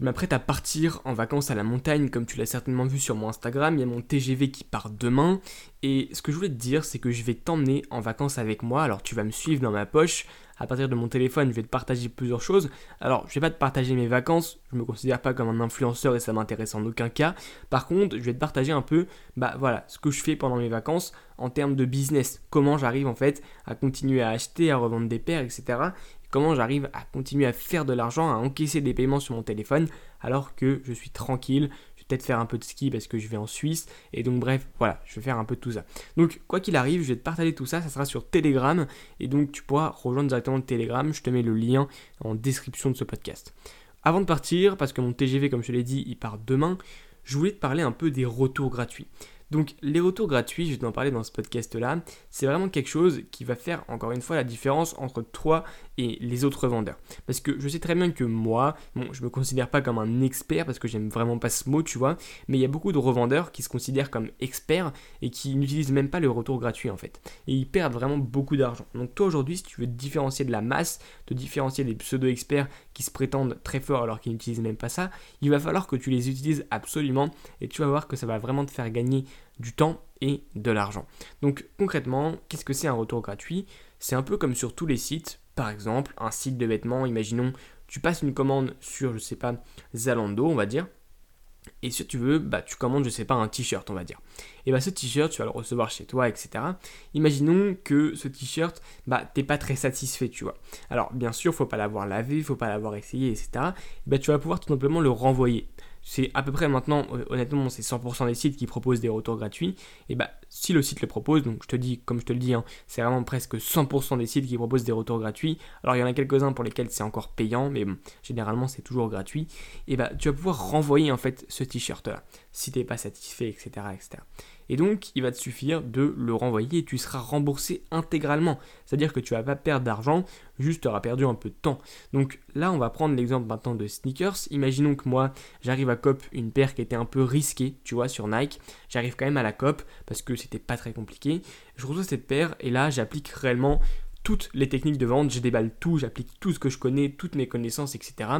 Je m'apprête à partir en vacances à la montagne, comme tu l'as certainement vu sur mon Instagram. Il y a mon TGV qui part demain. Et ce que je voulais te dire, c'est que je vais t'emmener en vacances avec moi. Alors tu vas me suivre dans ma poche. À partir de mon téléphone, je vais te partager plusieurs choses. Alors, je vais pas te partager mes vacances. Je me considère pas comme un influenceur et ça m'intéresse en aucun cas. Par contre, je vais te partager un peu, bah voilà, ce que je fais pendant mes vacances en termes de business. Comment j'arrive en fait à continuer à acheter, à revendre des paires, etc comment j'arrive à continuer à faire de l'argent, à encaisser des paiements sur mon téléphone alors que je suis tranquille. Je vais peut-être faire un peu de ski parce que je vais en Suisse. Et donc bref, voilà, je vais faire un peu de tout ça. Donc quoi qu'il arrive, je vais te partager tout ça. Ça sera sur Telegram. Et donc tu pourras rejoindre directement le Telegram. Je te mets le lien en description de ce podcast. Avant de partir, parce que mon TGV, comme je l'ai dit, il part demain, je voulais te parler un peu des retours gratuits. Donc les retours gratuits, je vais t'en parler dans ce podcast-là, c'est vraiment quelque chose qui va faire encore une fois la différence entre toi les autres vendeurs. Parce que je sais très bien que moi, bon, je me considère pas comme un expert parce que j'aime vraiment pas ce mot, tu vois, mais il y a beaucoup de revendeurs qui se considèrent comme experts et qui n'utilisent même pas le retour gratuit en fait. Et ils perdent vraiment beaucoup d'argent. Donc toi aujourd'hui, si tu veux différencier de la masse, te différencier des pseudo-experts qui se prétendent très forts alors qu'ils n'utilisent même pas ça, il va falloir que tu les utilises absolument et tu vas voir que ça va vraiment te faire gagner du temps et de l'argent. Donc concrètement, qu'est-ce que c'est un retour gratuit? C'est un peu comme sur tous les sites, par exemple un site de vêtements, imaginons tu passes une commande sur, je sais pas, Zalando, on va dire, et si tu veux, bah, tu commandes, je sais pas, un t-shirt, on va dire. Et bah, ce t-shirt, tu vas le recevoir chez toi, etc. Imaginons que ce t-shirt, bah, t'es pas très satisfait, tu vois. Alors, bien sûr, faut pas l'avoir lavé, faut pas l'avoir essayé, etc. Et bah, tu vas pouvoir tout simplement le renvoyer c'est à peu près maintenant, honnêtement, c'est 100% des sites qui proposent des retours gratuits. Et bah, si le site le propose, donc je te dis, comme je te le dis, hein, c'est vraiment presque 100% des sites qui proposent des retours gratuits. Alors il y en a quelques-uns pour lesquels c'est encore payant, mais généralement c'est toujours gratuit. Et bah, tu vas pouvoir renvoyer en fait ce t-shirt là, si t'es pas satisfait, etc., etc. Et donc, il va te suffire de le renvoyer et tu seras remboursé intégralement. C'est-à-dire que tu vas pas perdre d'argent, juste tu auras perdu un peu de temps. Donc là, on va prendre l'exemple maintenant de sneakers. Imaginons que moi, j'arrive à cop une paire qui était un peu risquée, tu vois, sur Nike. J'arrive quand même à la cop parce que c'était pas très compliqué. Je reçois cette paire et là, j'applique réellement toutes les techniques de vente, je déballe tout, j'applique tout ce que je connais, toutes mes connaissances, etc.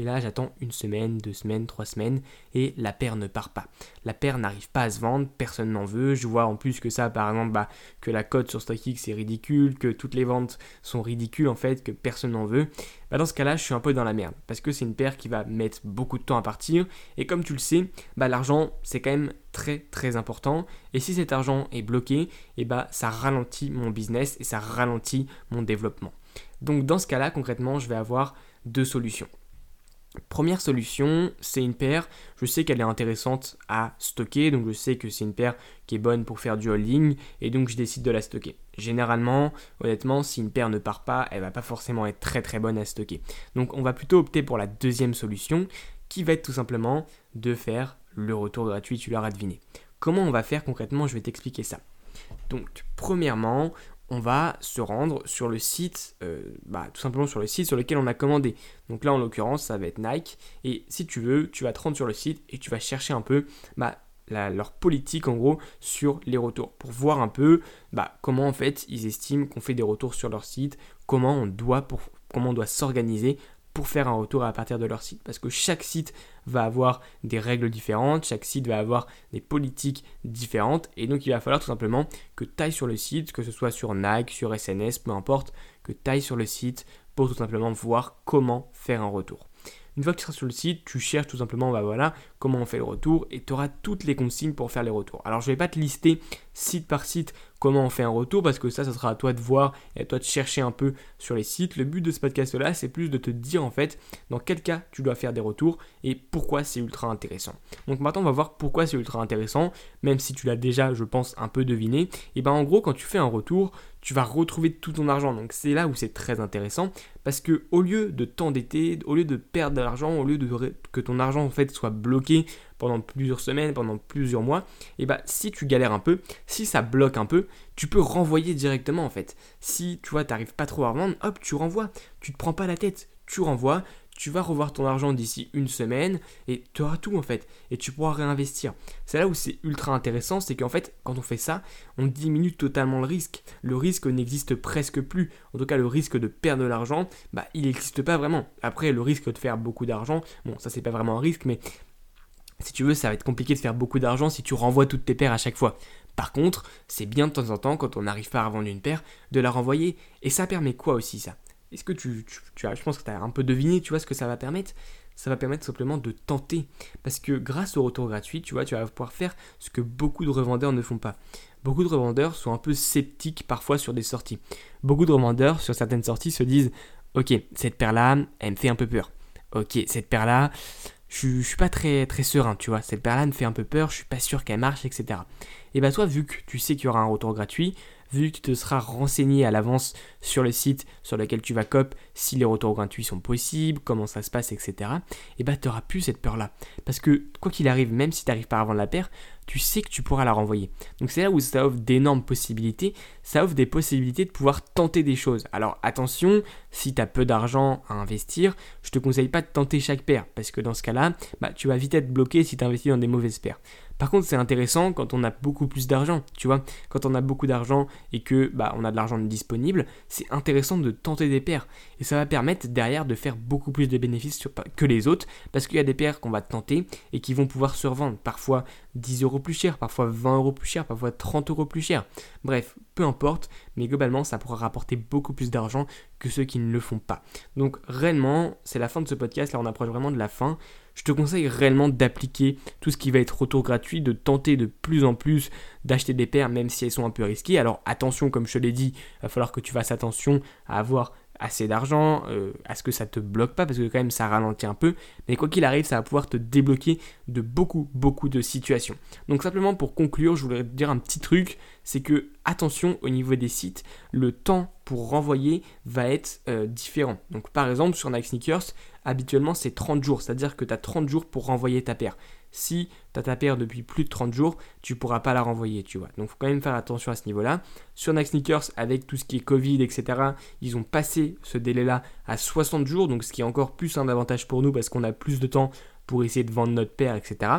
Et là, j'attends une semaine, deux semaines, trois semaines, et la paire ne part pas. La paire n'arrive pas à se vendre, personne n'en veut. Je vois en plus que ça, par exemple, bah, que la cote sur StockX est ridicule, que toutes les ventes sont ridicules en fait, que personne n'en veut. Bah, dans ce cas-là, je suis un peu dans la merde, parce que c'est une paire qui va mettre beaucoup de temps à partir, et comme tu le sais, bah, l'argent, c'est quand même très très important, et si cet argent est bloqué, ça ralentit mon business et ça ralentit mon développement. Donc dans ce cas-là, concrètement, je vais avoir deux solutions. Première solution, c'est une paire. Je sais qu'elle est intéressante à stocker, donc je sais que c'est une paire qui est bonne pour faire du holding, et donc je décide de la stocker. Généralement, honnêtement, si une paire ne part pas, elle va pas forcément être très très bonne à stocker. Donc on va plutôt opter pour la deuxième solution, qui va être tout simplement de faire le retour gratuit, tu l'auras deviné. Comment on va faire concrètement? Je vais t'expliquer ça. Donc, premièrement, on va se rendre sur le site, euh, bah, tout simplement sur le site sur lequel on a commandé. Donc là, en l'occurrence, ça va être Nike. Et si tu veux, tu vas te rendre sur le site et tu vas chercher un peu bah, leur politique, en gros, sur les retours. Pour voir un peu bah, comment, en fait, ils estiment qu'on fait des retours sur leur site, comment on doit, pour, comment on doit s'organiser pour faire un retour à partir de leur site. Parce que chaque site va avoir des règles différentes, chaque site va avoir des politiques différentes, et donc il va falloir tout simplement que tu ailles sur le site, que ce soit sur Nike, sur SNS, peu importe, que tu ailles sur le site pour tout simplement voir comment faire un retour. Une fois que tu seras sur le site, tu cherches tout simplement bah voilà, comment on fait le retour et tu auras toutes les consignes pour faire les retours. Alors je ne vais pas te lister site par site comment on fait un retour parce que ça, ça sera à toi de voir et à toi de chercher un peu sur les sites. Le but de ce podcast-là, c'est plus de te dire en fait dans quel cas tu dois faire des retours et pourquoi c'est ultra intéressant. Donc maintenant, on va voir pourquoi c'est ultra intéressant, même si tu l'as déjà, je pense, un peu deviné. Et ben en gros, quand tu fais un retour, tu vas retrouver tout ton argent. Donc c'est là où c'est très intéressant parce que au lieu de t'endetter, au lieu de perdre de l'argent, au lieu de que ton argent en fait soit bloqué pendant plusieurs semaines, pendant plusieurs mois, et bah si tu galères un peu, si ça bloque un peu, tu peux renvoyer directement en fait. Si tu vois, t'arrives pas trop à revendre, hop, tu renvoies. Tu te prends pas la tête, tu renvoies, tu vas revoir ton argent d'ici une semaine et tu auras tout en fait et tu pourras réinvestir. C'est là où c'est ultra intéressant, c'est qu'en fait quand on fait ça, on diminue totalement le risque. Le risque n'existe presque plus. En tout cas le risque de perdre de l'argent, bah il n'existe pas vraiment. Après le risque de faire beaucoup d'argent, bon ça c'est pas vraiment un risque mais si tu veux, ça va être compliqué de faire beaucoup d'argent si tu renvoies toutes tes paires à chaque fois. Par contre, c'est bien de temps en temps, quand on n'arrive pas à revendre une paire, de la renvoyer. Et ça permet quoi aussi ça? Est-ce que tu, as, je pense que tu un peu deviné, tu vois ce que ça va permettre Ça va permettre simplement de tenter. Parce que grâce au retour gratuit, tu vois, tu vas pouvoir faire ce que beaucoup de revendeurs ne font pas. Beaucoup de revendeurs sont un peu sceptiques parfois sur des sorties. Beaucoup de revendeurs sur certaines sorties se disent Ok, cette paire-là, elle me fait un peu peur. Ok, cette paire-là, je, suis pas très, très serein, tu vois. Cette paire-là me fait un peu peur, je suis pas sûr qu'elle marche, etc. Et bah toi, vu que tu sais qu'il y aura un retour gratuit, vu que tu te seras renseigné à l'avance sur le site sur lequel tu vas cop, si les retours gratuits sont possibles, comment ça se passe, etc. Et bah tu n'auras plus cette peur-là. Parce que quoi qu'il arrive, même si tu n'arrives pas à vendre la paire, tu sais que tu pourras la renvoyer. Donc c'est là où ça offre d'énormes possibilités, ça offre des possibilités de pouvoir tenter des choses. Alors attention, si tu as peu d'argent à investir, je te conseille pas de tenter chaque paire, parce que dans ce cas-là, bah, tu vas vite être bloqué si tu investis dans des mauvaises paires. Par contre, c'est intéressant quand on a beaucoup plus d'argent, tu vois. Quand on a beaucoup d'argent et que bah, on a de l'argent disponible, c'est intéressant de tenter des paires. Et ça va permettre derrière de faire beaucoup plus de bénéfices que les autres, parce qu'il y a des paires qu'on va tenter et qui vont pouvoir se revendre. Parfois 10 euros plus cher, parfois 20 euros plus cher, parfois 30 euros plus cher. Bref, importe, mais globalement, ça pourra rapporter beaucoup plus d'argent que ceux qui ne le font pas. Donc réellement, c'est la fin de ce podcast, là on approche vraiment de la fin je te conseille réellement d'appliquer tout ce qui va être retour gratuit, de tenter de plus en plus d'acheter des paires même si elles sont un peu risquées. Alors attention, comme je te l'ai dit, il va falloir que tu fasses attention à avoir assez d'argent, euh, à ce que ça te bloque pas, parce que quand même ça ralentit un peu, mais quoi qu'il arrive, ça va pouvoir te débloquer de beaucoup, beaucoup de situations. Donc simplement pour conclure, je voudrais te dire un petit truc, c'est que attention au niveau des sites, le temps pour renvoyer va être euh, différent. Donc par exemple sur Nike Sneakers, habituellement c'est 30 jours, c'est-à-dire que tu as 30 jours pour renvoyer ta paire. Si tu as ta paire depuis plus de 30 jours, tu pourras pas la renvoyer, tu vois. Donc faut quand même faire attention à ce niveau-là. Sur Nike Sneakers, avec tout ce qui est Covid, etc., ils ont passé ce délai-là à 60 jours, donc ce qui est encore plus un avantage pour nous parce qu'on a plus de temps pour essayer de vendre notre paire, etc.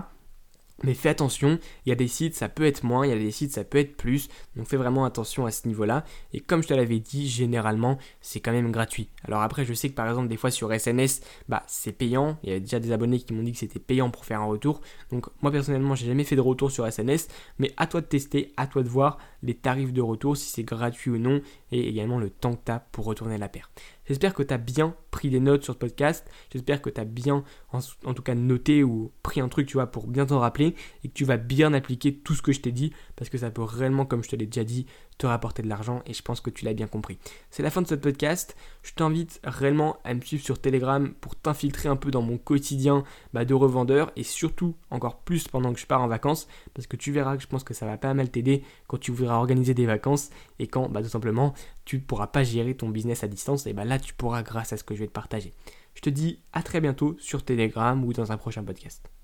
Mais fais attention, il y a des sites, ça peut être moins, il y a des sites, ça peut être plus. Donc fais vraiment attention à ce niveau-là. Et comme je te l'avais dit, généralement, c'est quand même gratuit. Alors après, je sais que par exemple, des fois sur SNS, bah, c'est payant. Il y a déjà des abonnés qui m'ont dit que c'était payant pour faire un retour. Donc moi personnellement, j'ai jamais fait de retour sur SNS. Mais à toi de tester, à toi de voir les tarifs de retour, si c'est gratuit ou non. Et également le temps que tu as pour retourner la paire. J'espère que tu as bien pris des notes sur ce podcast. J'espère que tu as bien, en, tout cas, noté ou pris un truc, tu vois, pour bien t'en rappeler et que tu vas bien appliquer tout ce que je t'ai dit parce que ça peut réellement, comme je te l'ai déjà dit, te rapporter de l'argent et je pense que tu l'as bien compris. C'est la fin de ce podcast. Je t'invite réellement à me suivre sur Telegram pour t'infiltrer un peu dans mon quotidien bah, de revendeur et surtout encore plus pendant que je pars en vacances parce que tu verras que je pense que ça va pas mal t'aider quand tu voudras organiser des vacances et quand bah, tout simplement tu ne pourras pas gérer ton business à distance et bah, là tu pourras grâce à ce que je vais te partager. Je te dis à très bientôt sur Telegram ou dans un prochain podcast.